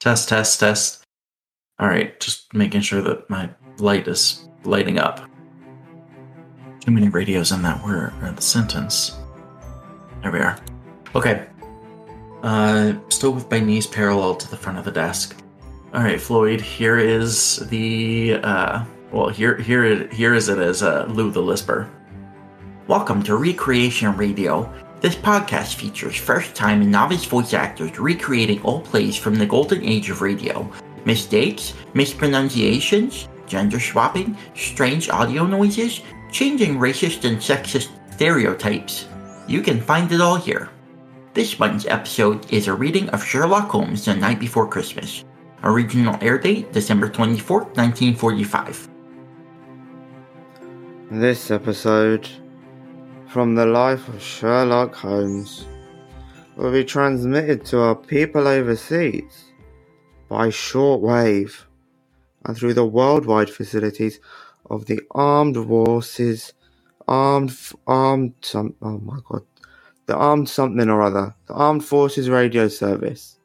Test, test, test. All right, just making sure that my light is lighting up. Too many radios in that word or the sentence. There we are. Okay. Uh, still with my knees parallel to the front of the desk. All right, Floyd. Here is the uh, well, here here here is it as uh, Lou the Lisper. Welcome to Recreation Radio. This podcast features first time and novice voice actors recreating old plays from the golden age of radio. Mistakes, mispronunciations, gender swapping, strange audio noises, changing racist and sexist stereotypes. You can find it all here. This month's episode is a reading of Sherlock Holmes The Night Before Christmas. Original air date December 24, 1945. This episode from the life of Sherlock Holmes will be transmitted to our people overseas by shortwave and through the worldwide facilities of the armed forces, armed, armed, some, oh my god, the armed something or other, the armed forces radio service.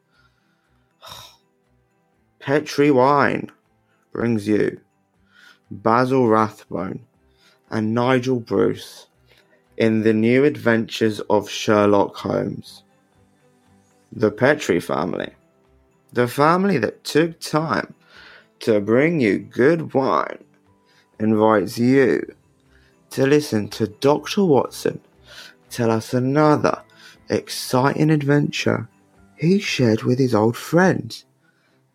Petri Wine brings you Basil Rathbone and Nigel Bruce in the new adventures of Sherlock Holmes. The Petri family, the family that took time to bring you good wine, invites you to listen to Dr. Watson tell us another exciting adventure he shared with his old friend,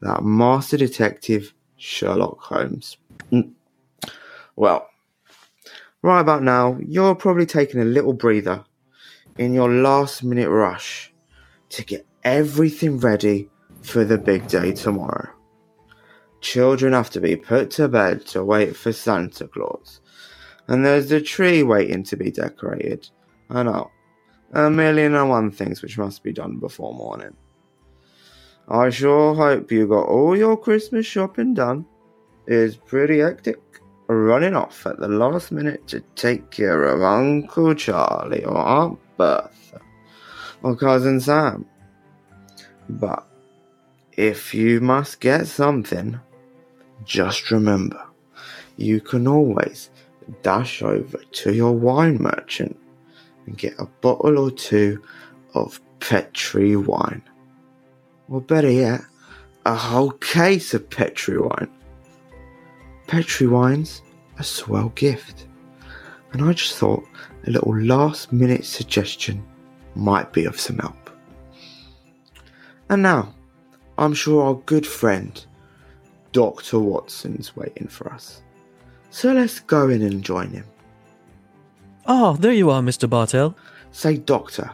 that master detective Sherlock Holmes. Mm. Well, Right about now, you're probably taking a little breather in your last minute rush to get everything ready for the big day tomorrow. Children have to be put to bed to wait for Santa Claus, and there's the tree waiting to be decorated. I know, a million and one things which must be done before morning. I sure hope you got all your Christmas shopping done. It's pretty hectic running off at the last minute to take care of Uncle Charlie or Aunt Bertha or Cousin Sam. But if you must get something, just remember you can always dash over to your wine merchant and get a bottle or two of Petri wine. Or better yet, a whole case of Petri wine. Petri wine's a swell gift. And I just thought a little last minute suggestion might be of some help. And now, I'm sure our good friend, Dr. Watson's waiting for us. So let's go in and join him. Ah, there you are, Mr. Bartell. Say, Doctor,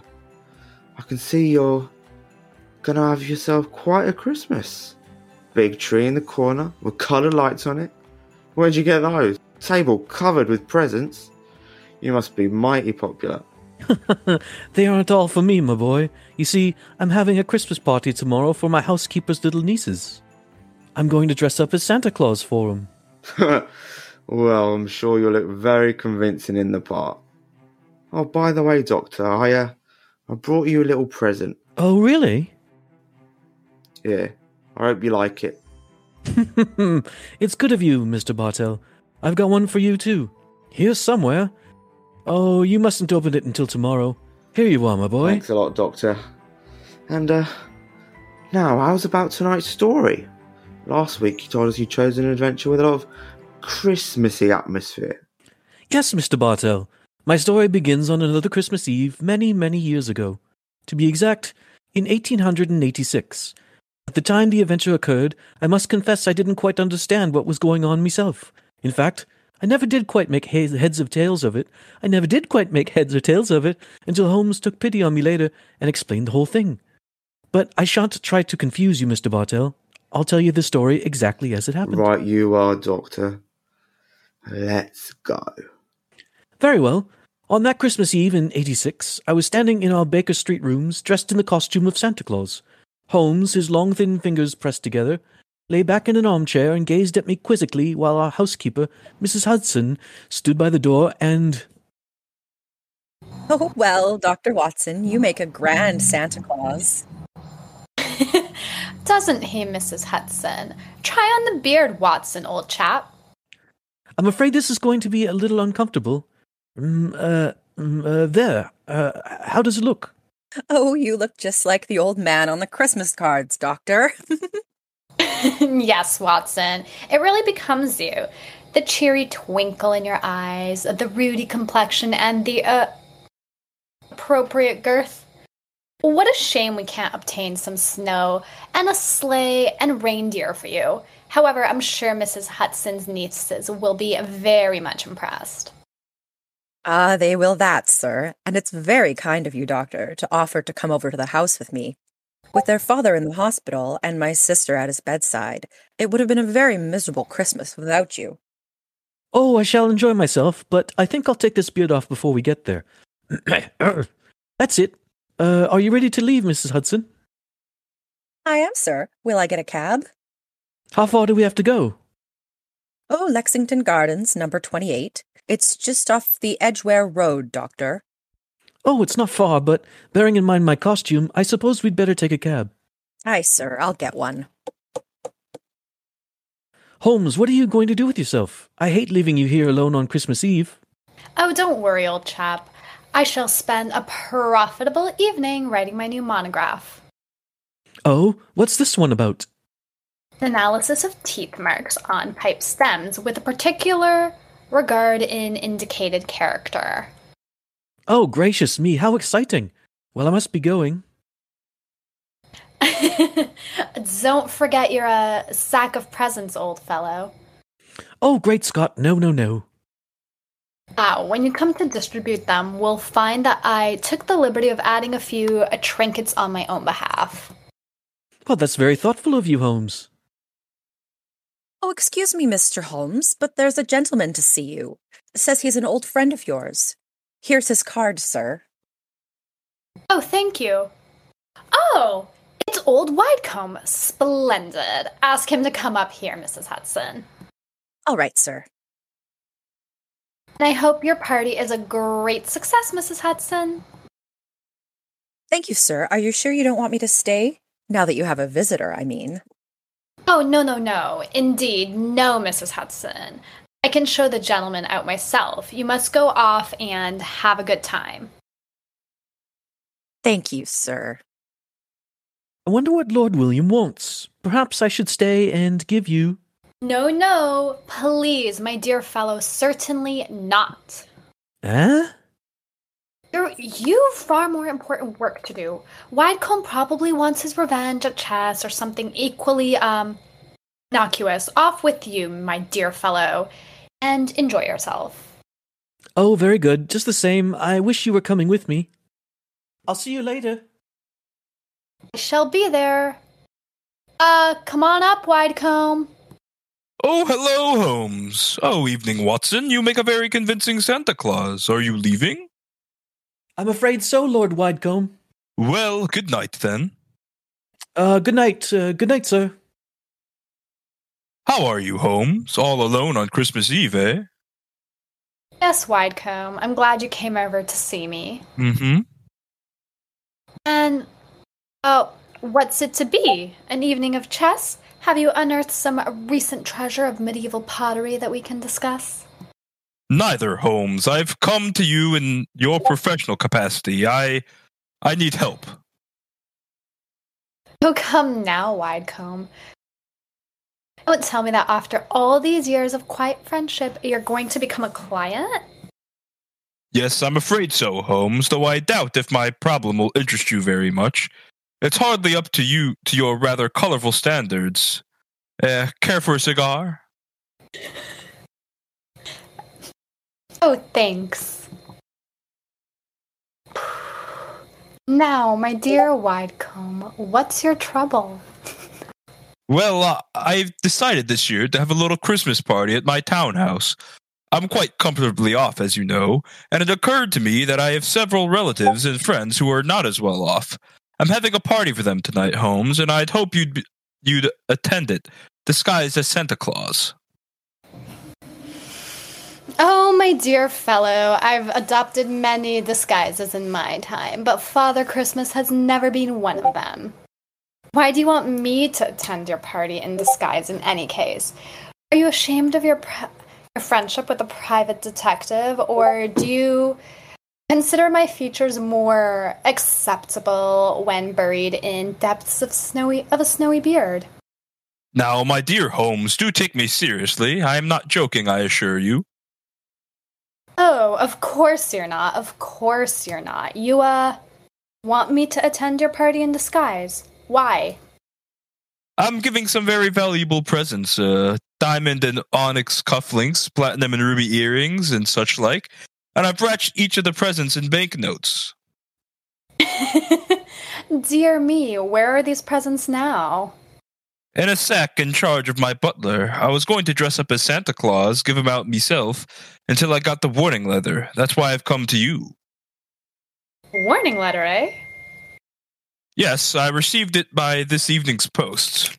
I can see you're gonna have yourself quite a Christmas. Big tree in the corner with coloured lights on it. Where'd you get those? Table covered with presents. You must be mighty popular. they aren't all for me, my boy. You see, I'm having a Christmas party tomorrow for my housekeeper's little nieces. I'm going to dress up as Santa Claus for them. well, I'm sure you'll look very convincing in the part. Oh, by the way, Doctor, I uh, I brought you a little present. Oh, really? Yeah, I hope you like it. it's good of you, Mr. Bartell. I've got one for you, too. Here somewhere. Oh, you mustn't open it until tomorrow. Here you are, my boy. Thanks a lot, Doctor. And, uh, now, how's about tonight's story? Last week you told us you chose an adventure with a lot of Christmassy atmosphere. Yes, Mr. Bartell. My story begins on another Christmas Eve many, many years ago. To be exact, in 1886. At the time the adventure occurred, I must confess I didn't quite understand what was going on myself. In fact, I never did quite make heads or tails of it. I never did quite make heads or tails of it until Holmes took pity on me later and explained the whole thing. But I shan't try to confuse you, Mr. Bartell. I'll tell you the story exactly as it happened. Right, you are, Doctor. Let's go. Very well. On that Christmas Eve in 86, I was standing in our Baker Street rooms dressed in the costume of Santa Claus. Holmes, his long thin fingers pressed together, lay back in an armchair and gazed at me quizzically while our housekeeper, Mrs. Hudson, stood by the door and. Oh, well, Dr. Watson, you make a grand Santa Claus. Doesn't he, Mrs. Hudson? Try on the beard, Watson, old chap. I'm afraid this is going to be a little uncomfortable. Mm, uh, mm, uh, there. Uh, how does it look? Oh, you look just like the old man on the Christmas cards, Doctor. yes, Watson. It really becomes you. The cheery twinkle in your eyes, the ruddy complexion, and the uh, appropriate girth. What a shame we can't obtain some snow and a sleigh and reindeer for you. However, I'm sure Mrs. Hudson's nieces will be very much impressed. Ah, they will that, sir. And it's very kind of you, Doctor, to offer to come over to the house with me. With their father in the hospital and my sister at his bedside, it would have been a very miserable Christmas without you. Oh, I shall enjoy myself, but I think I'll take this beard off before we get there. That's it. Uh, are you ready to leave, Mrs. Hudson? I am, sir. Will I get a cab? How far do we have to go? Oh, Lexington Gardens, number 28. It's just off the Edgware Road, Doctor. Oh, it's not far, but bearing in mind my costume, I suppose we'd better take a cab. Aye, sir, I'll get one. Holmes, what are you going to do with yourself? I hate leaving you here alone on Christmas Eve. Oh, don't worry, old chap. I shall spend a profitable evening writing my new monograph. Oh, what's this one about? Analysis of teeth marks on pipe stems with a particular regard in indicated character. Oh, gracious me, how exciting! Well, I must be going. Don't forget your uh, sack of presents, old fellow. Oh, great Scott, no, no, no. Ah, when you come to distribute them, we'll find that I took the liberty of adding a few trinkets on my own behalf. Well, that's very thoughtful of you, Holmes. Oh, excuse me, Mr. Holmes, but there's a gentleman to see you. Says he's an old friend of yours. Here's his card, sir. Oh, thank you. Oh, it's old Widecombe. Splendid. Ask him to come up here, Mrs. Hudson. All right, sir. And I hope your party is a great success, Mrs. Hudson. Thank you, sir. Are you sure you don't want me to stay? Now that you have a visitor, I mean. Oh, no, no, no. Indeed, no, Mrs. Hudson. I can show the gentleman out myself. You must go off and have a good time. Thank you, sir. I wonder what Lord William wants. Perhaps I should stay and give you. No, no, please, my dear fellow, certainly not. Eh? You're, you've far more important work to do. Widecombe probably wants his revenge at chess or something equally, um, innocuous. Off with you, my dear fellow, and enjoy yourself. Oh, very good. Just the same, I wish you were coming with me. I'll see you later. I shall be there. Uh, come on up, Widecombe. Oh, hello, Holmes. Oh, evening, Watson. You make a very convincing Santa Claus. Are you leaving? I'm afraid so, Lord Widecombe. Well, good night then. Uh, good night. Uh, good night, sir. How are you, Holmes? All alone on Christmas Eve, eh? Yes, Widecombe. I'm glad you came over to see me. Mm-hmm. And, oh, what's it to be? An evening of chess? Have you unearthed some recent treasure of medieval pottery that we can discuss? Neither, Holmes. I've come to you in your professional capacity. I I need help. Oh, come now, Widecombe. Don't tell me that after all these years of quiet friendship, you're going to become a client? Yes, I'm afraid so, Holmes, though I doubt if my problem will interest you very much. It's hardly up to you to your rather colorful standards. Uh, care for a cigar? Oh, thanks. Now, my dear Widecombe, what's your trouble? Well, uh, I've decided this year to have a little Christmas party at my townhouse. I'm quite comfortably off, as you know, and it occurred to me that I have several relatives and friends who are not as well off. I'm having a party for them tonight, Holmes, and I'd hope you'd be, you'd attend it, disguised as Santa Claus. Oh, my dear fellow, I've adopted many disguises in my time, but Father Christmas has never been one of them. Why do you want me to attend your party in disguise in any case? Are you ashamed of your, your friendship with a private detective, or do you consider my features more acceptable when buried in depths of snowy of a snowy beard? Now, my dear Holmes, do take me seriously. I am not joking, I assure you. Oh, of course you're not. Of course you're not. You, uh, want me to attend your party in disguise. Why? I'm giving some very valuable presents uh, diamond and onyx cufflinks, platinum and ruby earrings, and such like. And I've wrapped each of the presents in banknotes. Dear me, where are these presents now? In a sack in charge of my butler. I was going to dress up as Santa Claus, give 'em out myself, until I got the warning letter. That's why I've come to you. Warning letter, eh? Yes, I received it by this evening's post.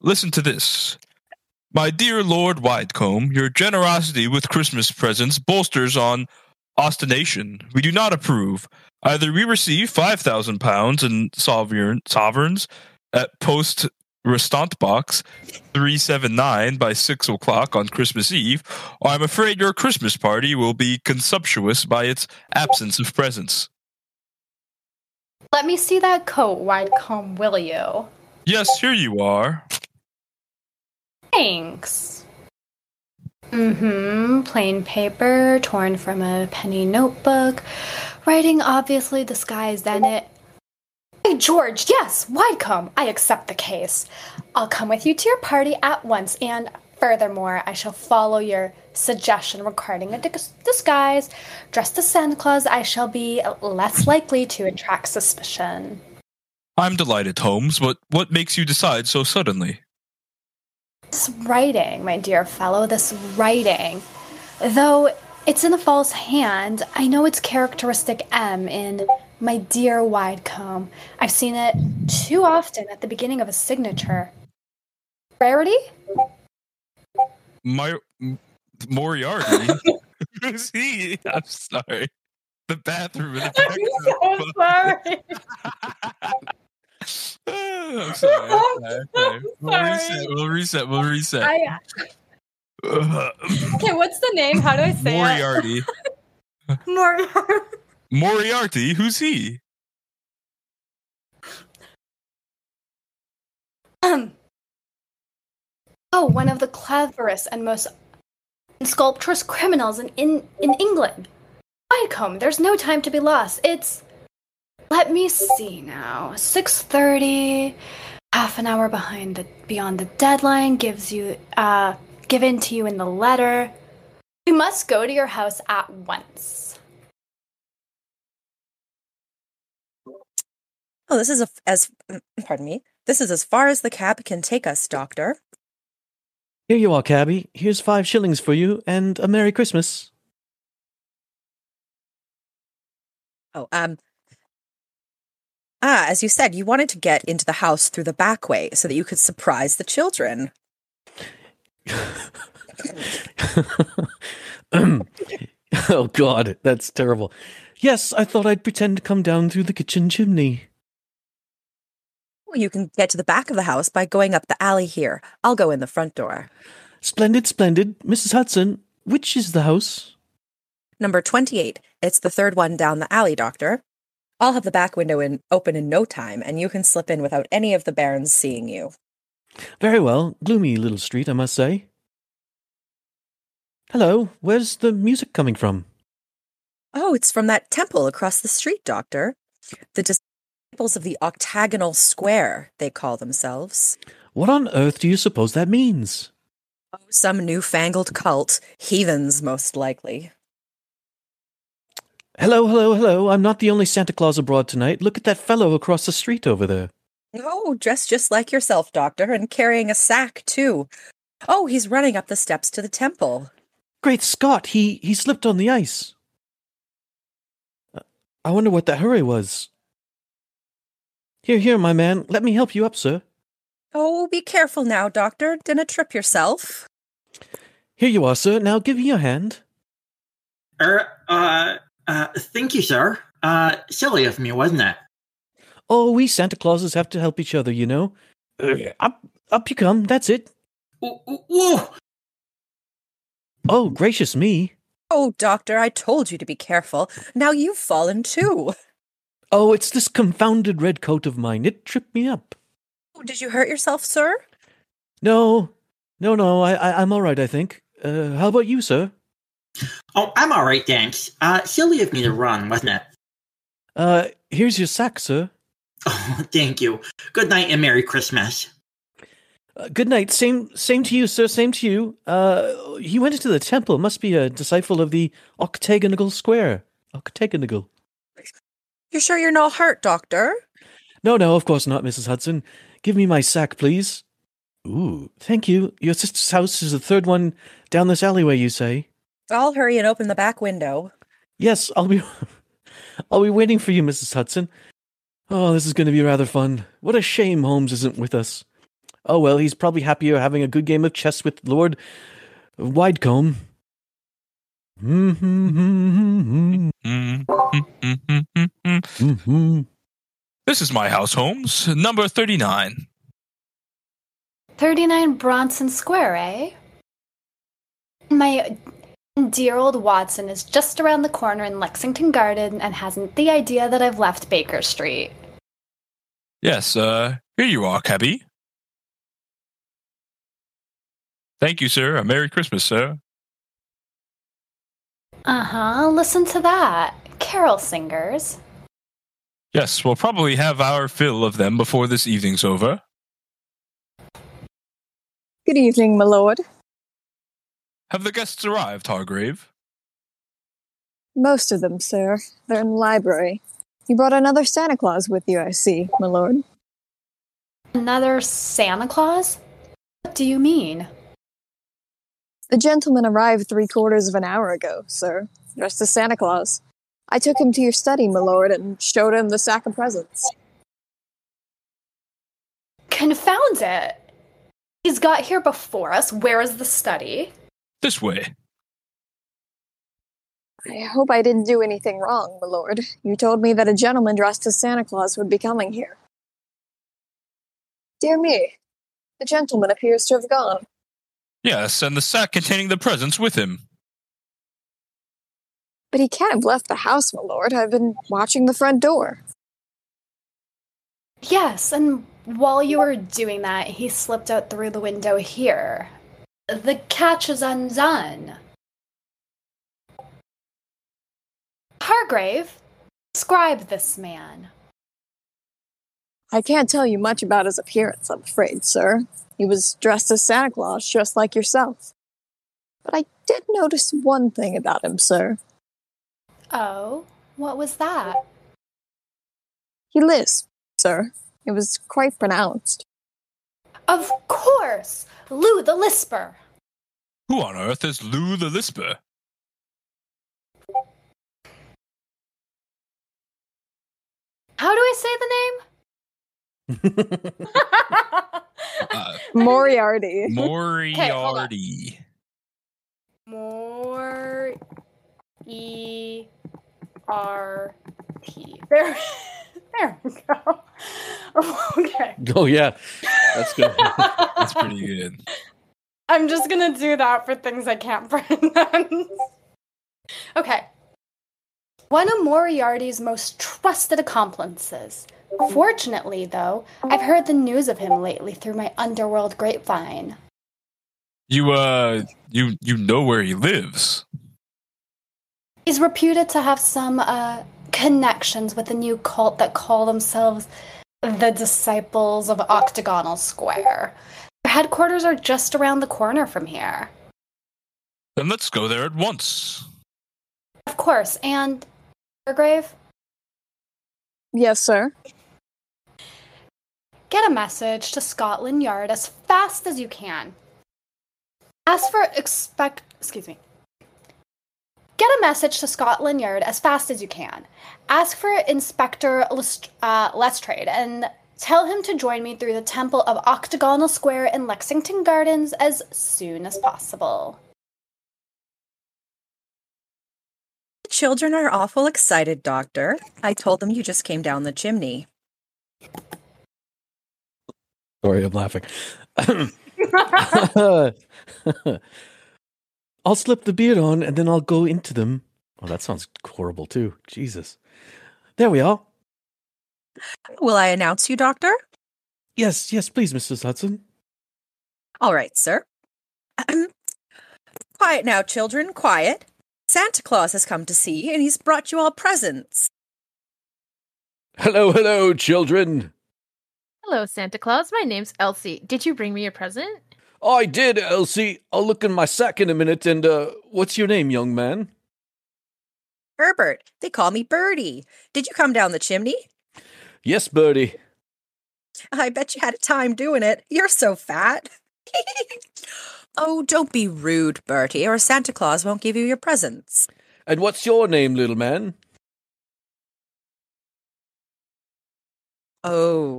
Listen to this. My dear Lord Widecombe, your generosity with Christmas presents bolsters on ostination. We do not approve. Either we receive five thousand pounds in sovereign sovereigns at post restant box three seven nine by six o'clock on Christmas Eve, or I'm afraid your Christmas party will be consumptuous by its absence of presents. Let me see that coat, Widecombe, will you? Yes, here you are. Thanks. Mm-hmm. Plain paper, torn from a penny notebook. Writing obviously disguised in it. Hey, George, yes, Widecombe, I accept the case. I'll come with you to your party at once, and furthermore, I shall follow your suggestion regarding a dis- disguise. Dressed as Santa Claus, I shall be less likely to attract suspicion. I'm delighted, Holmes, but what makes you decide so suddenly? This writing, my dear fellow, this writing. Though it's in a false hand, I know its characteristic M in my dear Widecombe. I've seen it too often at the beginning of a signature. Rarity? My M- Moriarty. Who's he? I'm sorry. The bathroom in the back. of the sorry. Oh, I'm sorry. Okay, okay. We'll reset. We'll reset. We'll reset. I, okay, what's the name? How do I say Moriarty. it? Moriarty. Moriarty. Moriarty, who's he? Um. Oh, one of the cleverest and most sculpturous criminals in, in, in England. Wycombe, there's no time to be lost. It's let me see now. Six thirty, half an hour behind the beyond the deadline gives you uh given to you in the letter. You must go to your house at once. Oh, this is a, as pardon me. This is as far as the cab can take us, Doctor. Here you are, cabby. Here's five shillings for you, and a Merry Christmas. Oh, um. Ah, as you said, you wanted to get into the house through the back way so that you could surprise the children. oh, God, that's terrible. Yes, I thought I'd pretend to come down through the kitchen chimney. Well, you can get to the back of the house by going up the alley here. I'll go in the front door. Splendid, splendid. Mrs. Hudson, which is the house? Number 28. It's the third one down the alley, Doctor. I'll have the back window in open in no time, and you can slip in without any of the barons seeing you. Very well. Gloomy little street, I must say. Hello, where's the music coming from? Oh, it's from that temple across the street, Doctor. The disciples of the octagonal square, they call themselves. What on earth do you suppose that means? Oh, some newfangled cult. Heathens, most likely. Hello, hello, hello. I'm not the only Santa Claus abroad tonight. Look at that fellow across the street over there. Oh, dressed just like yourself, Doctor, and carrying a sack, too. Oh, he's running up the steps to the temple. Great Scott, he, he slipped on the ice. Uh, I wonder what that hurry was. Here, here, my man. Let me help you up, sir. Oh, be careful now, Doctor. Dinna trip yourself. Here you are, sir. Now give me your hand. Er, uh, uh, thank you, sir. Uh, silly of me, wasn't it? Oh, we Santa Clauses have to help each other, you know. Uh, up, up you come. That's it. Ooh, ooh, ooh. Oh, gracious me. Oh, Doctor, I told you to be careful. Now you've fallen too. Oh, it's this confounded red coat of mine. It tripped me up. Oh, did you hurt yourself, sir? No, no, no. I, I I'm all right. I think. Uh, how about you, sir? Oh, I'm all right, thanks. Uh, silly of me to run, wasn't it? Uh, here's your sack, sir. Oh, thank you. Good night and Merry Christmas. Uh, good night. Same, same to you, sir. Same to you. Uh, he went into the temple. Must be a disciple of the octagonal square. Octagonal. You're sure you're not hurt, Doctor? No, no, of course not, Mrs. Hudson. Give me my sack, please. Ooh, thank you. Your sister's house is the third one down this alleyway, you say? I'll hurry and open the back window. Yes, I'll be. I'll be waiting for you, Mrs. Hudson. Oh, this is going to be rather fun. What a shame Holmes isn't with us. Oh well, he's probably happier having a good game of chess with Lord Widecombe. Mm-hmm. This is my house, Holmes. Number 39. 39 Bronson Square, eh? My dear old Watson is just around the corner in Lexington Garden and hasn't the idea that I've left Baker Street. Yes, uh, here you are, cabby. Thank you, sir. A Merry Christmas, sir. Uh huh, listen to that. Carol singers. Yes, we'll probably have our fill of them before this evening's over. Good evening, my lord. Have the guests arrived, Hargrave? Most of them, sir. They're in the library. You brought another Santa Claus with you, I see, my lord. Another Santa Claus? What do you mean? The gentleman arrived three quarters of an hour ago, sir, dressed as Santa Claus. I took him to your study, my lord, and showed him the sack of presents. Confound it! He's got here before us. Where is the study? This way. I hope I didn't do anything wrong, my lord. You told me that a gentleman dressed as Santa Claus would be coming here. Dear me, the gentleman appears to have gone. Yes, and the sack containing the presents with him. But he can't have left the house, my lord. I've been watching the front door. Yes, and while you were doing that, he slipped out through the window here. The catch is undone. Hargrave, describe this man. I can't tell you much about his appearance, I'm afraid, sir. He was dressed as Santa Claus, just like yourself. But I did notice one thing about him, sir. Oh, what was that? He lisped, sir. It was quite pronounced. Of course! Lou the Lisper! Who on earth is Lou the Lisper? How do I say the name? Uh, Moriarty. Moriarty. More E R T. There, there we go. okay. Oh yeah, that's good. That's pretty good. I'm just gonna do that for things I can't pronounce. okay. One of Moriarty's most trusted accomplices. Fortunately, though, I've heard the news of him lately through my underworld grapevine. You uh you you know where he lives. He's reputed to have some uh, connections with a new cult that call themselves the Disciples of Octagonal Square. Their headquarters are just around the corner from here. Then let's go there at once. Of course, and Hargrave, Yes, sir. Get a message to Scotland Yard as fast as you can. Ask for expect excuse me. Get a message to Scotland Yard as fast as you can. Ask for Inspector Lest- uh, Lestrade and tell him to join me through the Temple of Octagonal Square in Lexington Gardens as soon as possible. The children are awful excited, Doctor. I told them you just came down the chimney. Sorry, I'm laughing. I'll slip the beard on and then I'll go into them. Oh, that sounds horrible too. Jesus. There we are. Will I announce you, Doctor? Yes, yes, please, Mrs. Hudson. All right, sir. quiet now, children, quiet. Santa Claus has come to see, and he's brought you all presents. Hello, hello, children. Hello, Santa Claus. My name's Elsie. Did you bring me a present? I did, Elsie. I'll look in my sack in a minute. And uh, what's your name, young man? Herbert. They call me Bertie. Did you come down the chimney? Yes, Bertie. I bet you had a time doing it. You're so fat. oh, don't be rude, Bertie, or Santa Claus won't give you your presents. And what's your name, little man? Oh.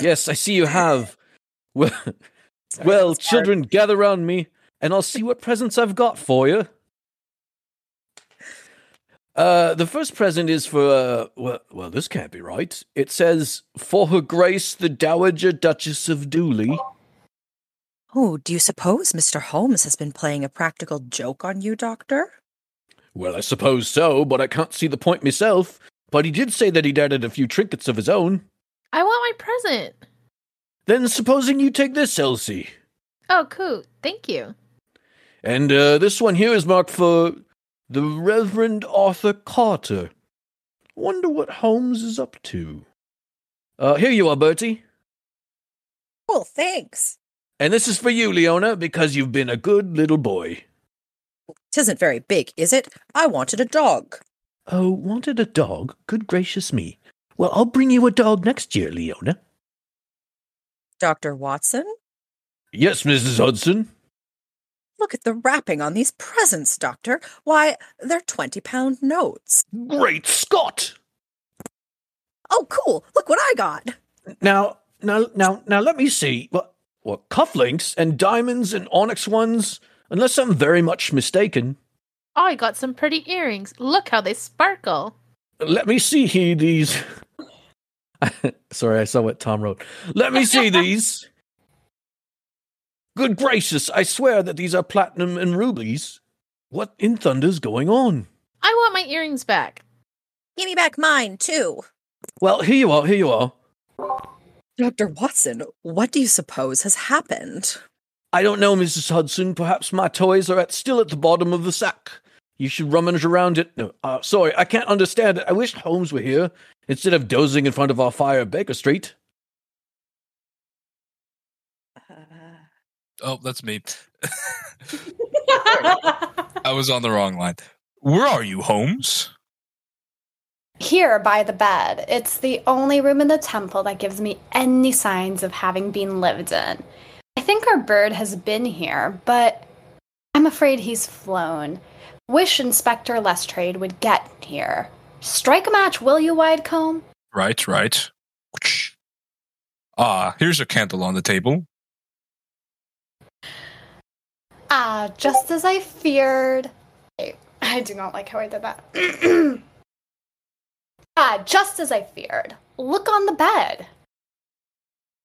Yes, I see you have. Well, Sorry, well, that's hard. children, gather round me, and I'll see what presents I've got for you. Uh, the first present is for, uh, well, well, this can't be right. It says, For Her Grace the Dowager Duchess of Dooley. Oh, do you suppose Mr. Holmes has been playing a practical joke on you, Doctor? Well, I suppose so, but I can't see the point myself. But he did say that he'd added a few trinkets of his own. I want my present. Then supposing you take this, Elsie. Oh, cool. Thank you. And uh, this one here is marked for the Reverend Arthur Carter. Wonder what Holmes is up to. Uh, here you are, Bertie. Well, thanks. And this is for you, Leona, because you've been a good little boy. Tisn't very big, is it? I wanted a dog. Oh, wanted a dog? Good gracious me. Well, I'll bring you a dog next year, Leona. Dr. Watson? Yes, Mrs. Hudson. Look at the wrapping on these presents, Doctor. Why, they're 20 pound notes. Great Scott! Oh, cool. Look what I got. Now, now, now, now, let me see. What, what cufflinks and diamonds and onyx ones? Unless I'm very much mistaken. I got some pretty earrings. Look how they sparkle. Let me see here these. Sorry, I saw what Thom wrote. Let me see these. Good gracious, I swear that these are platinum and rubies. What in thunder's going on? I want my earrings back. Give me back mine, too. Well, here you are, here you are. Dr. Watson, what do you suppose has happened? I don't know, Mrs. Hudson. Perhaps my toys are at, still at the bottom of the sack. You should rummage around it. No, uh, sorry, I can't understand it. I wish Holmes were here instead of dozing in front of our fire at Baker Street. Oh, that's me. I was on the wrong line. Where are you, Holmes? Here by the bed. It's the only room in the temple that gives me any signs of having been lived in. I think our bird has been here, but I'm afraid he's flown. Wish Inspector Lestrade would get here. Strike a match, will you, Widecombe? Right, right. Ah, here's a candle on the table. Ah, just as I feared. I do not like how I did that. ah, just as I feared. Look on the bed.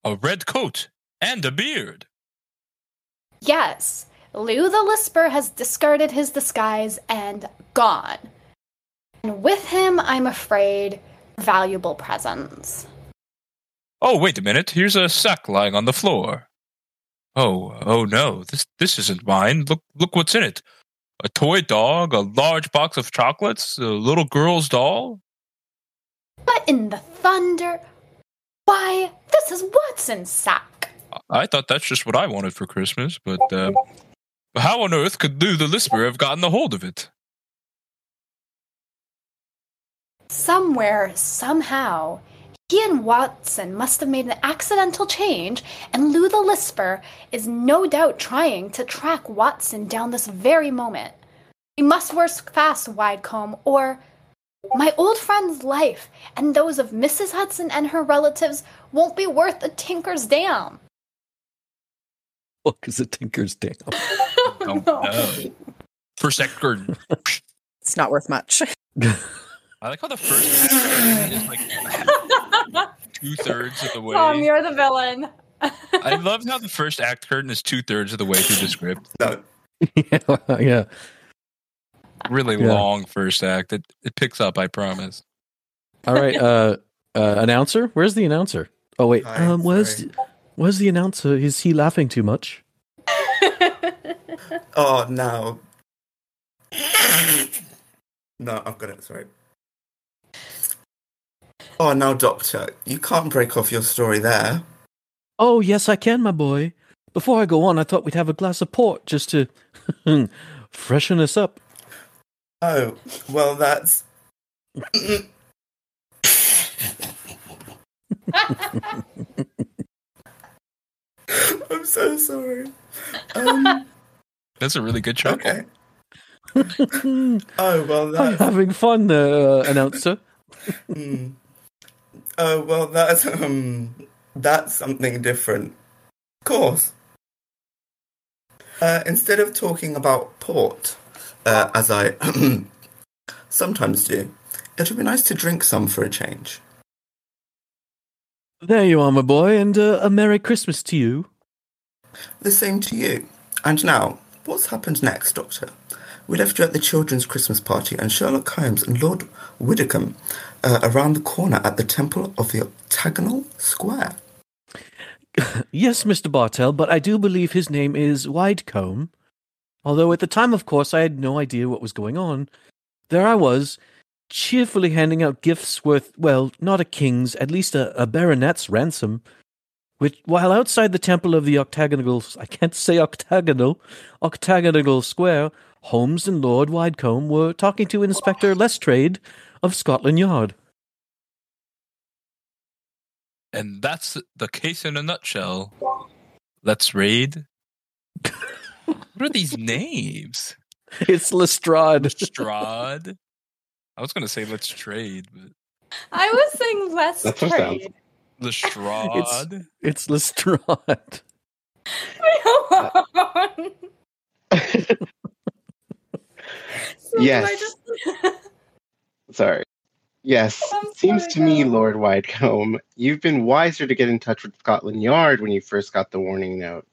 A red coat and a beard. Yes, Lou the Lisper has discarded his disguise and gone. And with him, I'm afraid, valuable presents. Oh, wait a minute. Here's a sack lying on the floor. Oh, oh no. This this isn't mine. Look look what's in it. A toy dog, a large box of chocolates, a little girl's doll. But in the thunder, why, this is Watson's sack. I thought that's just what I wanted for Christmas, but uh, how on earth could Lou the Lisper have gotten a hold of it? Somewhere, somehow, he and Watson must have made an accidental change, and Lou the Lisper is no doubt trying to track Watson down this very moment. We must work fast, Widecombe, or my old friend's life and those of Mrs. Hudson and her relatives won't be worth a tinker's dam. Look, is a tinker's dam. Oh, no. For second. It's not worth much. I like how the first is like two thirds of the way. Thom, you're the villain. I love how the first act curtain is two thirds of the way through the script. No. yeah, yeah. Really Yeah. long first act. It it picks up. I promise. All right, uh, uh, announcer. Where's the announcer? Oh wait, Hi, um, where's sorry. where's the announcer? Is he laughing too much? Oh no. No, I've got it. Sorry. Oh no, Doctor, you can't break off your story there. Oh yes, I can, my boy. Before I go on, I thought we'd have a glass of port just to freshen us up. Oh, well, that's. I'm so sorry. Um, That's a really good chuckle. okay. I'm Oh, well, that's. having fun, uh, announcer. Hmm. Oh, well, that's. Um, that's something different. Of course. Uh, instead of talking about port, uh, as I sometimes do, it would be nice to drink some for a change. There you are, my boy, and uh, a Merry Christmas to you. The same to you. And now, what's happened next, Doctor? We left you at the children's Christmas party, and Sherlock Holmes and Lord Widdicombe uh, around the corner at the Temple of the Octagonal Square. Yes, Mr. Bartell, but I do believe his name is Widecombe. Although at the time, of course, I had no idea what was going on. There I was, cheerfully handing out gifts worth, well, not a king's, at least a, a baronet's ransom. Which, while outside the temple of the octagonal, I can't say octagonal, octagonal square, Holmes and Lord Widecombe were talking to Inspector Lestrade of Scotland Yard. And that's the case in a nutshell. Let's raid. what are these names? It's Lestrade. Strad. I was gonna say let's trade, but I was saying less That's what sounds- trade. Lestrade. It's Lestrade. So Yes. I just- Sorry. Yes, I'm seems sorry, to me, Dad. Lord Widecombe, you've been wiser to get in touch with Scotland Yard when you first got the warning note.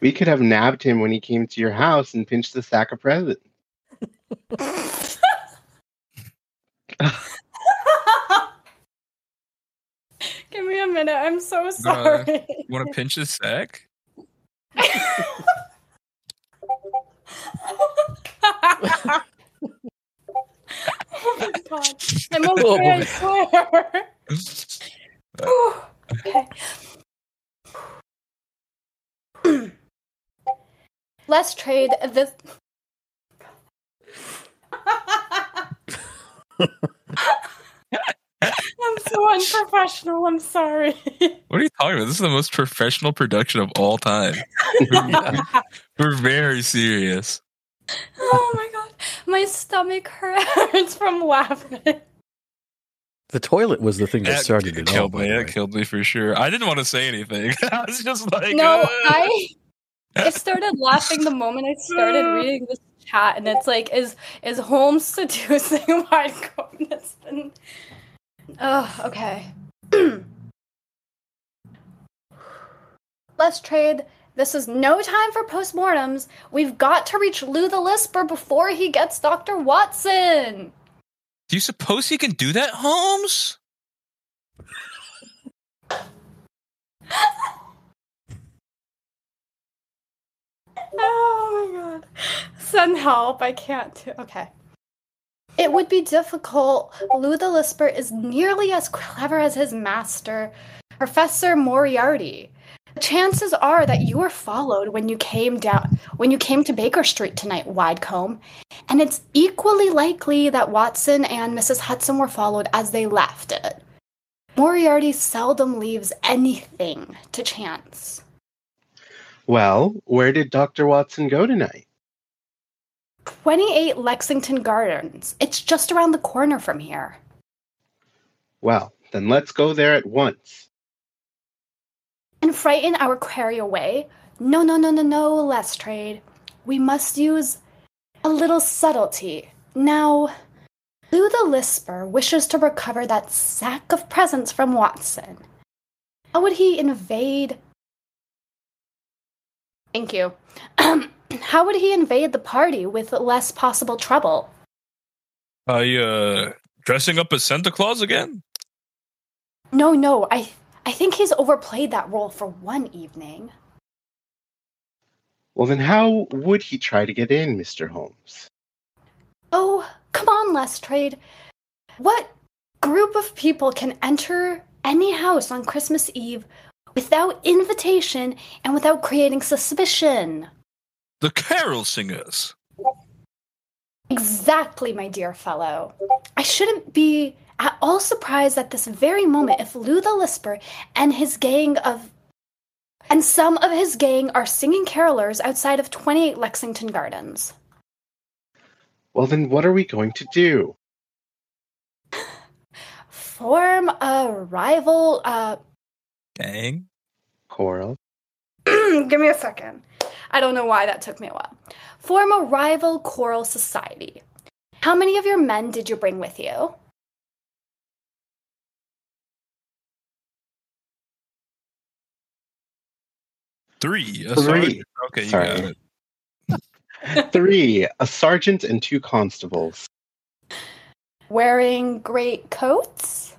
We could have nabbed him when he came to your house and pinched the sack of presents. Give me a minute. I'm so Uh, sorry. You want to pinch his sack? oh my god. I'm Oh, I swear. Okay. Let's trade this. I'm so unprofessional. I'm sorry. What are you talking about? This is the most professional production of all time. We're very serious. Oh my god. My stomach hurts from laughing. The toilet was the thing that That started it all. killed by me. the That killed me for sure. I didn't want to say anything. I was just like, No, "Uh." I I started laughing the moment I started reading this chat, and it's like, is is Holmes seducing Wycombe? That's been. Oh, okay. Let's trade. This is no time for postmortems. We've got to reach Lou the Lisper before he gets Dr. Watson. Do you suppose he can do that, Holmes? Oh my god. Send help. I can't. do- Okay. It would be difficult. Lou the Lisper is nearly as clever as his master, Professor Moriarty. The chances are that you were followed when you came down when you came to Baker Street tonight, Widecombe, and it's equally likely that Watson and Mrs. Hudson were followed as they left it. Moriarty seldom leaves anything to chance. Well, where did Dr. Watson go tonight? 28 Lexington Gardens. It's just around the corner from here. Well, then let's go there at once. And frighten our quarry away? No, no, no, no, no, Lestrade. We must use a little subtlety. Now, Lou the Lisper wishes to recover that sack of presents from Watson. How would he invade? Thank you. How would he invade the party with less possible trouble? By uh, dressing up as Santa Claus again? No, no, I I think he's overplayed that role for one evening. Well, then how would he try to get in, Mr. Holmes? Oh, come on, Lestrade. What group of people can enter any house on Christmas Eve without invitation and without creating suspicion? The carol singers. Exactly, my dear fellow. I shouldn't be at all surprised at this very moment if Lou the Lisper and his gang of and some of his gang are singing carolers outside of 28 Lexington Gardens. Well, then what are we going to do? Form a rival uh Gang. Coral. give me a second. I don't know why that took me a while. Form a rival choral society. How many of your men did you bring with you? Three. A Three. sergeant. Okay, you Sorry. got it. Three, a sergeant and two constables. Wearing great coats?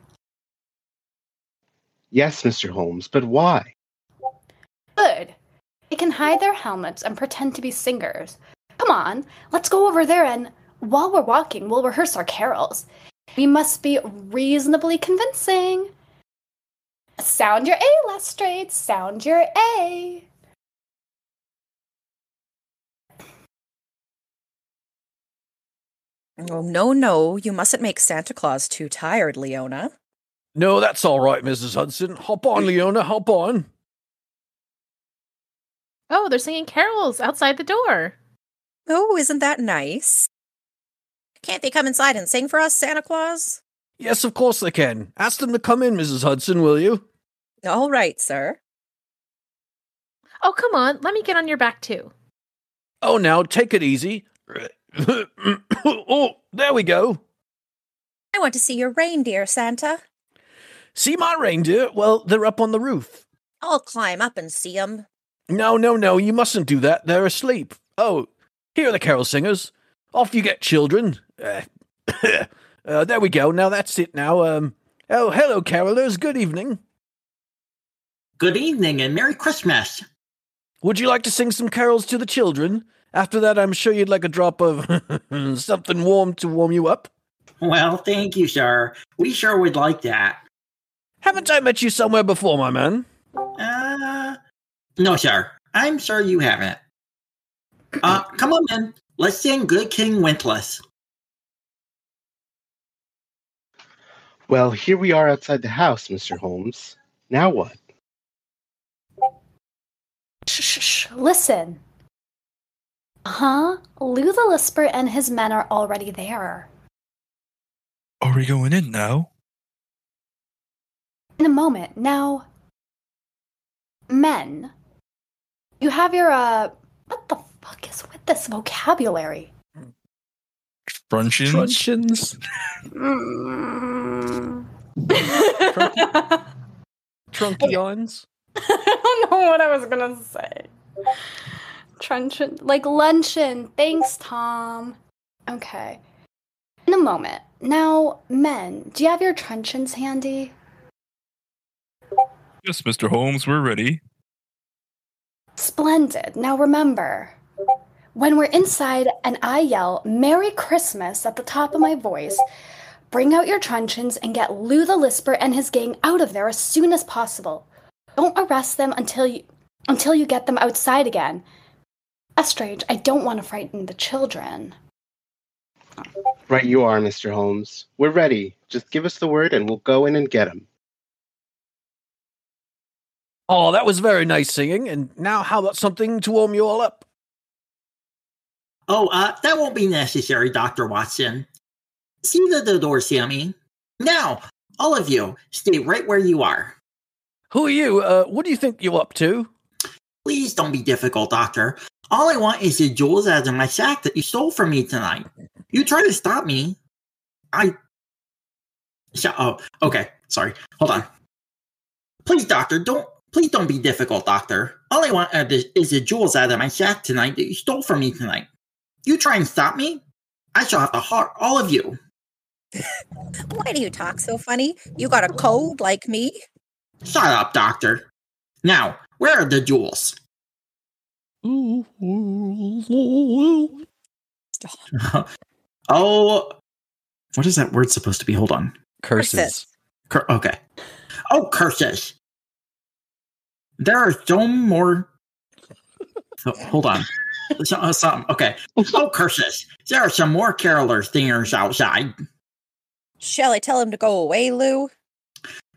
Yes, Mr. Holmes, but why? Good. They can hide their helmets and pretend to be singers. Come on, let's go over there and, while we're walking, we'll rehearse our carols. We must be reasonably convincing. Sound your A, Lestrade. Sound your A. Oh, no, no. You mustn't make Santa Claus too tired, Leona. No, that's all right, Mrs. Hudson. Hop on, Leona, hop on. Oh, they're singing carols outside the door. Oh, isn't that nice? Can't they come inside and sing for us, Santa Claus? Yes, of course they can. Ask them to come in, Mrs. Hudson, will you? All right, sir. Oh, come on. Let me get on your back too. Oh, now take it easy. oh, there we go. I want to see your reindeer, Santa. See my reindeer? Well, they're up on the roof. I'll climb up and see 'em. No, no, no, you mustn't do that. They're asleep. Oh, here are the carol singers. Off you get, children. Uh, uh, there we go. Now that's it now. Um, oh, hello, carolers. Good evening. Good evening and Merry Christmas. Would you like to sing some carols to the children? After that, I'm sure you'd like a drop of something warm to warm you up. Well, thank you, sir. We sure would like that. Haven't I met you somewhere before, my man? Uh, no, sir. I'm sure you haven't. Uh, come on in. Let's sing Good King Wenceslas. Well, here we are outside the house, Mr. Holmes. Now what? Shh, shh, shh. Listen. Huh? Lou the Lisper and his men are already there. Are we going in now? In a moment. Now, men, you have your, uh, what the fuck is with this vocabulary? Truncheons? Truncheons. Mm. Trunkions. I don't know what I was gonna say. Truncheon, like luncheon. Thanks, Thom. Okay. In a moment. Now, men, do you have your truncheons handy? Yes, Mr. Holmes, we're ready. Splendid. Now remember, when we're inside and I yell Merry Christmas at the top of my voice, bring out your truncheons and get Lou the Lisper and his gang out of there as soon as possible. Don't arrest them until you until you get them outside again. Lestrade, I don't want to frighten the children. Right, you are, Mr. Holmes. We're ready. Just give us the word and we'll go in and get him. Oh, that was very nice singing. And now, how about something to warm you all up? Oh, uh, that won't be necessary, Dr. Watson. See the, the door, Sammy. Now, all of you, stay right where you are. Who are you? Uh, what do you think you're up to? Please don't be difficult, Doctor. All I want is the jewels out of my sack that you stole from me tonight. You try to stop me, I. So, oh, okay. Sorry. Hold on. Please, doctor, don't. Please don't be difficult, doctor. All I want is, is the jewels out of my sack tonight that you stole from me tonight. You try and stop me, I shall have to heart all of you. Why do you talk so funny? You got a cold like me? Shut up, doctor. Now, where are the jewels? Oh, what is that word supposed to be? Hold on. Curses. Cur- okay. Oh, curses. There are so more. So, hold on. So, uh, some, okay. Oh, curses. There are some more caroler singers outside. Shall I tell them to go away, Lou?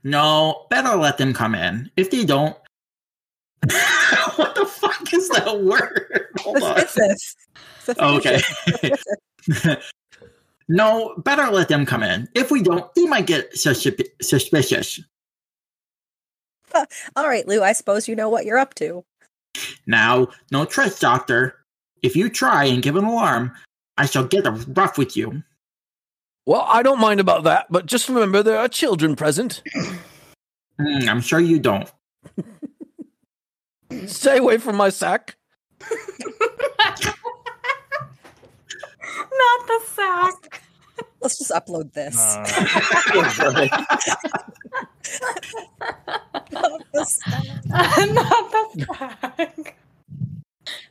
No, better let them come in. If they don't. what fuck is that word? Hold on. Suspicious. Okay. No, better let them come in. If we don't, they might get suspi- suspicious. All right, Lou, I suppose you know what you're up to. Now, no trust, Doctor. If you try and give an alarm, I shall get rough with you. Well, I don't mind about that, but just remember there are children present. Hmm, I'm sure you don't. Stay away from my sack. Not the sack. Let's just upload this. Not the sack. Not the sack.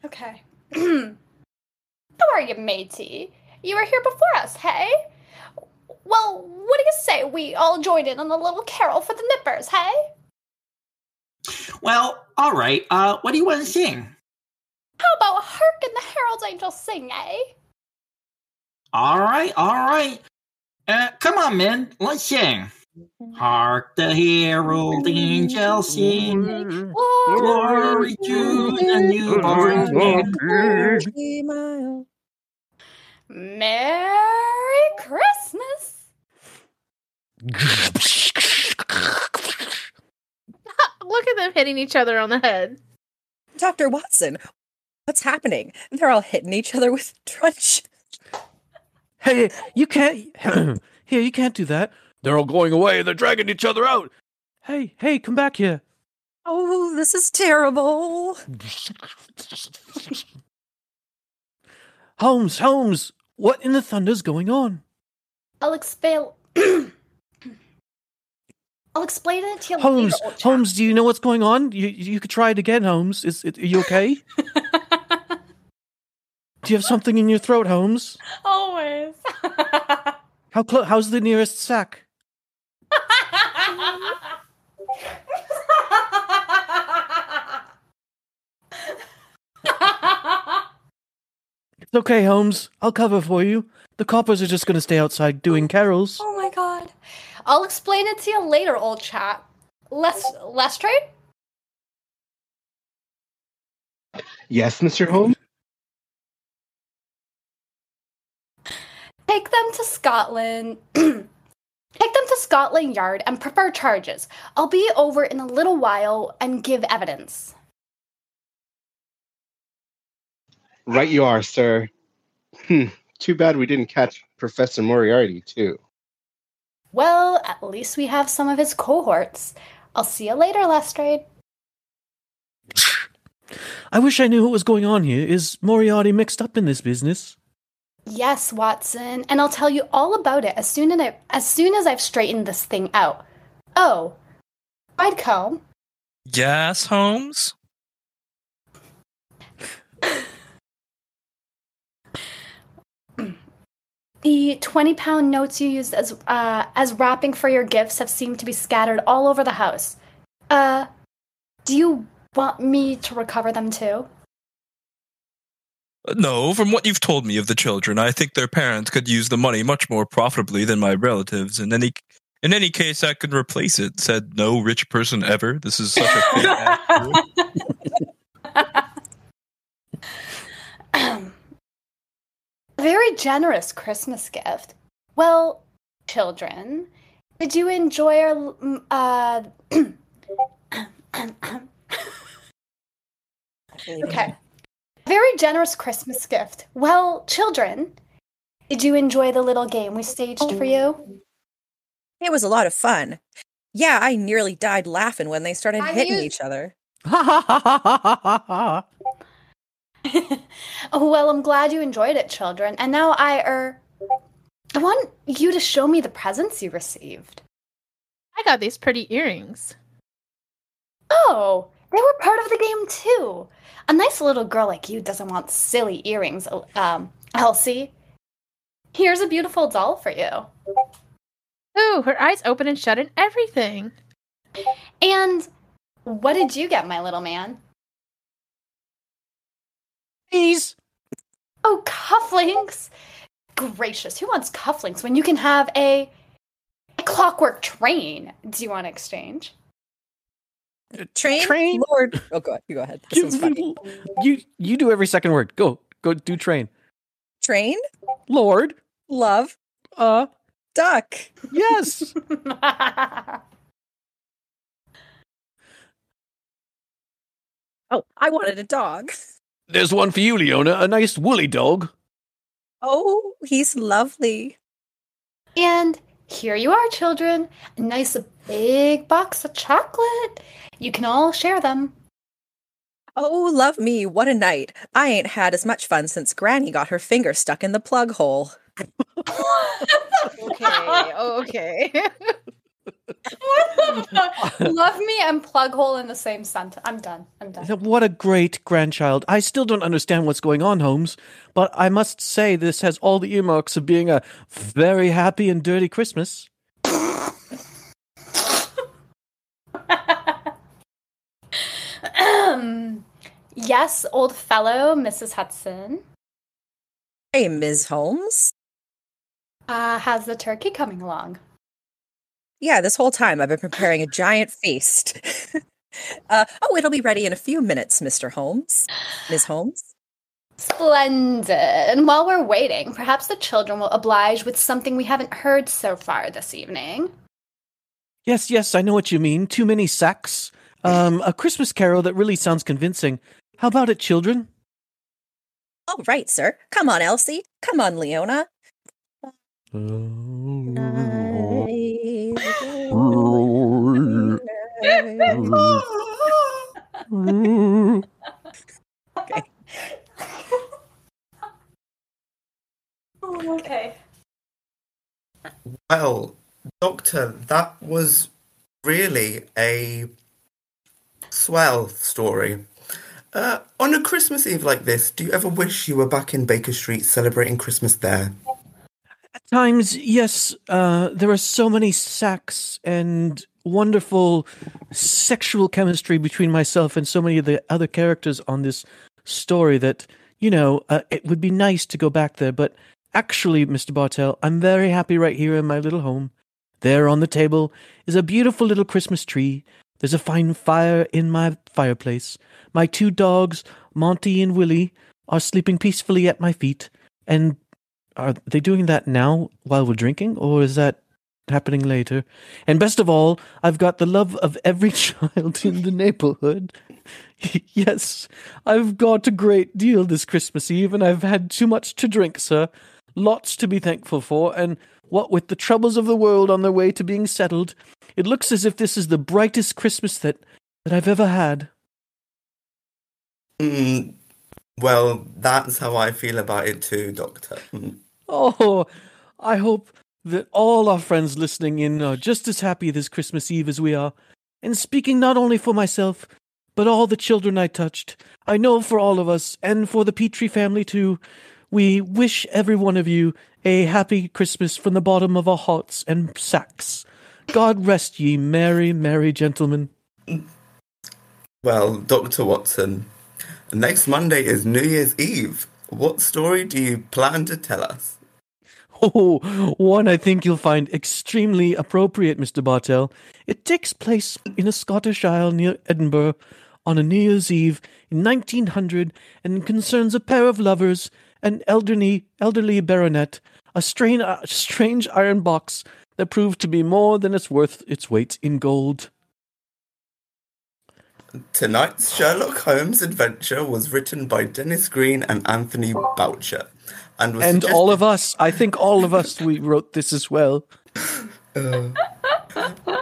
Okay. How are you, matey? You were here before us, hey? Well, what do you say we all join in on a little carol for the nippers, hey? Well, all right. Uh, what do you want to sing? How about Hark and the Herald Angels Sing, eh? All right, all right. Uh, come on, men. Let's sing. Hark the herald angels sing. Glory to the newborn King. Merry Christmas! Look at them hitting each other on the head. Dr. Watson, what's happening? They're all hitting each other with truncheons. Hey, you can't. here, you can't do that. They're all going away. And they're dragging each other out. Hey, hey, come back here. Oh, this is terrible. Holmes, Holmes, what in the thunder's going on? I'll explain. I'll explain it to you Holmes, later. Holmes, do you know what's going on? You you could try it again, Holmes. Is it, are you okay? do you have something in your throat, Holmes? Always. How clo- How's the nearest sack? It's okay, Holmes. I'll cover for you. The coppers are just going to stay outside doing carols. oh my god. I'll explain it to you later, old chap. Les Lestrade? Yes, Mr. Holmes? Take them to Scotland. Take them to Scotland Yard and prepare charges. I'll be over in a little while and give evidence. Right you are, sir. Hmm. Too bad we didn't catch Professor Moriarty, too. Well, at least we have some of his cohorts. I'll see you later, Lestrade. I wish I knew what was going on here. Is Moriarty mixed up in this business? Yes, Watson, and I'll tell you all about it as soon as I, as soon as I've straightened this thing out. Oh, I'd come. Yes, Holmes? The twenty pound notes you used as uh, as wrapping for your gifts have seemed to be scattered all over the house. Uh, do you want me to recover them too? No, from what you've told me of the children, I think their parents could use the money much more profitably than my relatives. In any in any case, I could replace it. Said no rich person ever. This is such a fake ass Very generous Christmas gift. Well, children, did you enjoy our mm, uh? okay. Very generous Christmas gift. Well, children, Did you enjoy the little game we staged for you? It was a lot of fun. Yeah, I nearly died laughing when they started I hitting used- each other. Oh, well, I'm glad you enjoyed it, children. And now I er I want you to show me the presents you received. I got these pretty earrings. Oh, they were part of the game too. A nice little girl like you doesn't want silly earrings, um, Elsie. Here's a beautiful doll for you. Ooh, her eyes open and shut and everything. And what did you get, my little man? Please. Oh, cufflinks! Gracious, who wants cufflinks when you can have a, a clockwork train? Do you want to exchange? Train? Train? Lord. Oh, go ahead. You go ahead. This You, one's funny. you you do every second word. Go go do train. Train? Lord. Love? Uh Duck. yes. Oh, I wanted a dog. There's one for you, Leona. A nice woolly dog. Oh, he's lovely. and here you are, children. A nice big box of chocolate. You can all share them. Oh, love me. What a night. I ain't had as much fun since Granny got her finger stuck in the plug hole. Okay, okay. Love me and plug hole in the same sentence. I'm done. I'm done. What a great grandchild. I still don't understand what's going on, Holmes, but I must say this has all the earmarks of being a very happy and dirty Christmas. yes, old fellow, Mrs. Hudson. Hey, Ms. Holmes. Uh, how's the turkey coming along? Yeah, this whole time I've been preparing a giant feast. uh, oh, it'll be ready in a few minutes, Mr. Holmes. Ms. Holmes. Splendid. And while we're waiting, perhaps the children will oblige with something we haven't heard so far this evening. Yes, yes, I know what you mean. Too many sacks. Um, a Christmas carol that really sounds convincing. How about it, children? All right, sir. Come on, Elsie. Come on, Leona. Okay. Okay. Well, Doctor, that was really a swell story. Uh, on a Christmas Eve like this, do you ever wish you were back in Baker Street celebrating Christmas there? At times, yes, uh, there are so many sacks and wonderful sexual chemistry between myself and so many of the other characters on this story that, you know, uh, it would be nice to go back there. But actually, Mr. Bartell, I'm very happy right here in my little home. There on the table is a beautiful little Christmas tree. There's a fine fire in my fireplace. My two dogs, Monty and Willie, are sleeping peacefully at my feet. And are they doing that now while we're drinking, or is that happening later? And best of all, I've got the love of every child in the neighborhood. yes, I've got a great deal this Christmas Eve, and I've had too much to drink, sir. Lots to be thankful for, and what with the troubles of the world on their way to being settled, it looks as if this is the brightest Christmas that, that I've ever had. Mm, well, that's how I feel about it too, Doctor. Oh, I hope that all our friends listening in are just as happy this Christmas Eve as we are. And speaking not only for myself, but all the children I touched, I know for all of us, and for the Petri family too, we wish every one of you a happy Christmas from the bottom of our hearts and sacks. God rest ye, merry, merry gentlemen. Well, Dr. Watson, next Monday is New Year's Eve. What story do you plan to tell us? Oh, one I think you'll find extremely appropriate, Mr. Bartell. It takes place in a Scottish isle near Edinburgh on a New Year's Eve in 1900 and concerns a pair of lovers, an elderly, elderly baronet, a strange, uh, strange iron box that proved to be more than it's worth its weight in gold. Tonight's Sherlock Holmes adventure was written by Denis Green and Anthony Boucher. And And all of us, I think all of us, we wrote this as well. uh,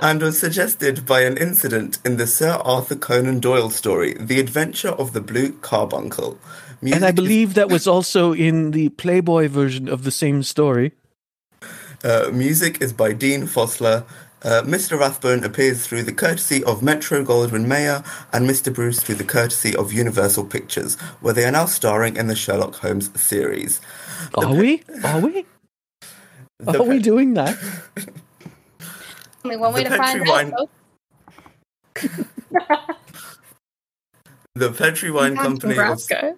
and was suggested by an incident in the Sir Arthur Conan Doyle story, The Adventure of the Blue Carbuncle. Music And I believe that was also in the Playboy version of the same story. Uh, music is by Dean Fossler. Uh, Mr. Rathbone appears through the courtesy of Metro Goldwyn Mayer and Mr. Bruce through the courtesy of Universal Pictures, where they are now starring in the Sherlock Holmes series. Are we? Are we? The Are we doing that? Only one way The to find Petri out. wine- folks. The Petri Wine Company of Nebraska.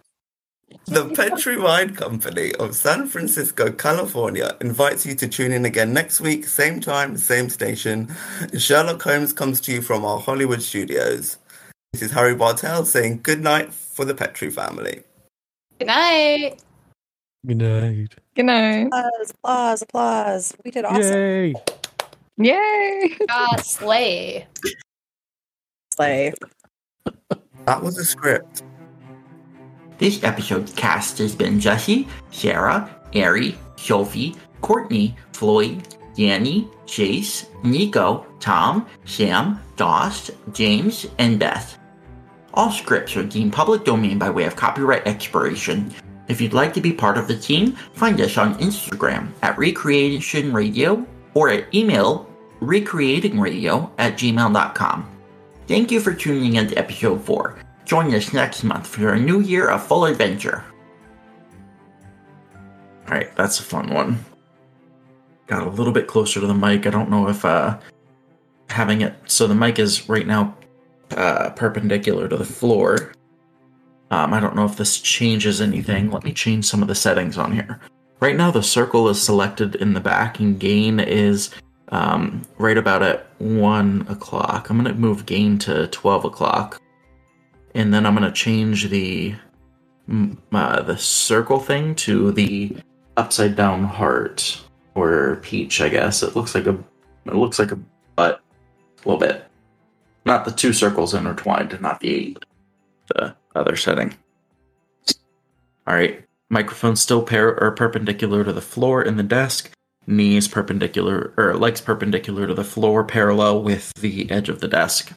The Petri Wine Company of San Francisco, California invites you to tune in again next week, same time, same station. Sherlock Holmes comes to you from our Hollywood studios. This is Harry Bartell saying good night for the Petri family. Good night. Good night. Good night. Applause, applause, applause. We did awesome. Yay. Yay. Ah, slay. Slay. That was a script. This episode's cast has been Jesse, Sarah, Ari, Sophie, Courtney, Floyd, Danny, Chase, Nico, Thom, Sam, Doss, James, and Beth. All scripts are deemed public domain by way of copyright expiration. If you'd like to be part of the team, find us on Instagram at Recreation Radio or at email recreatingradio at gmail.com. Thank you for tuning in to episode 4. Join us next month for a new year of full adventure. Alright, that's a fun one. Got a little bit closer to the mic. I don't know if uh having it so the mic is right now uh perpendicular to the floor. Um, I don't know if this changes anything. Let me change some of the settings on here. Right now the circle is selected in the back and gain is um, right about at one o'clock. I'm gonna move gain to twelve o'clock, and then I'm gonna change the uh, the circle thing to the upside down heart or peach. I guess it looks like a it looks like a butt a little bit. Not the two circles intertwined, not the eight. The other setting. All right, microphone still pair or perpendicular to the floor in the desk. Knees perpendicular or legs perpendicular to the floor parallel with the edge of the desk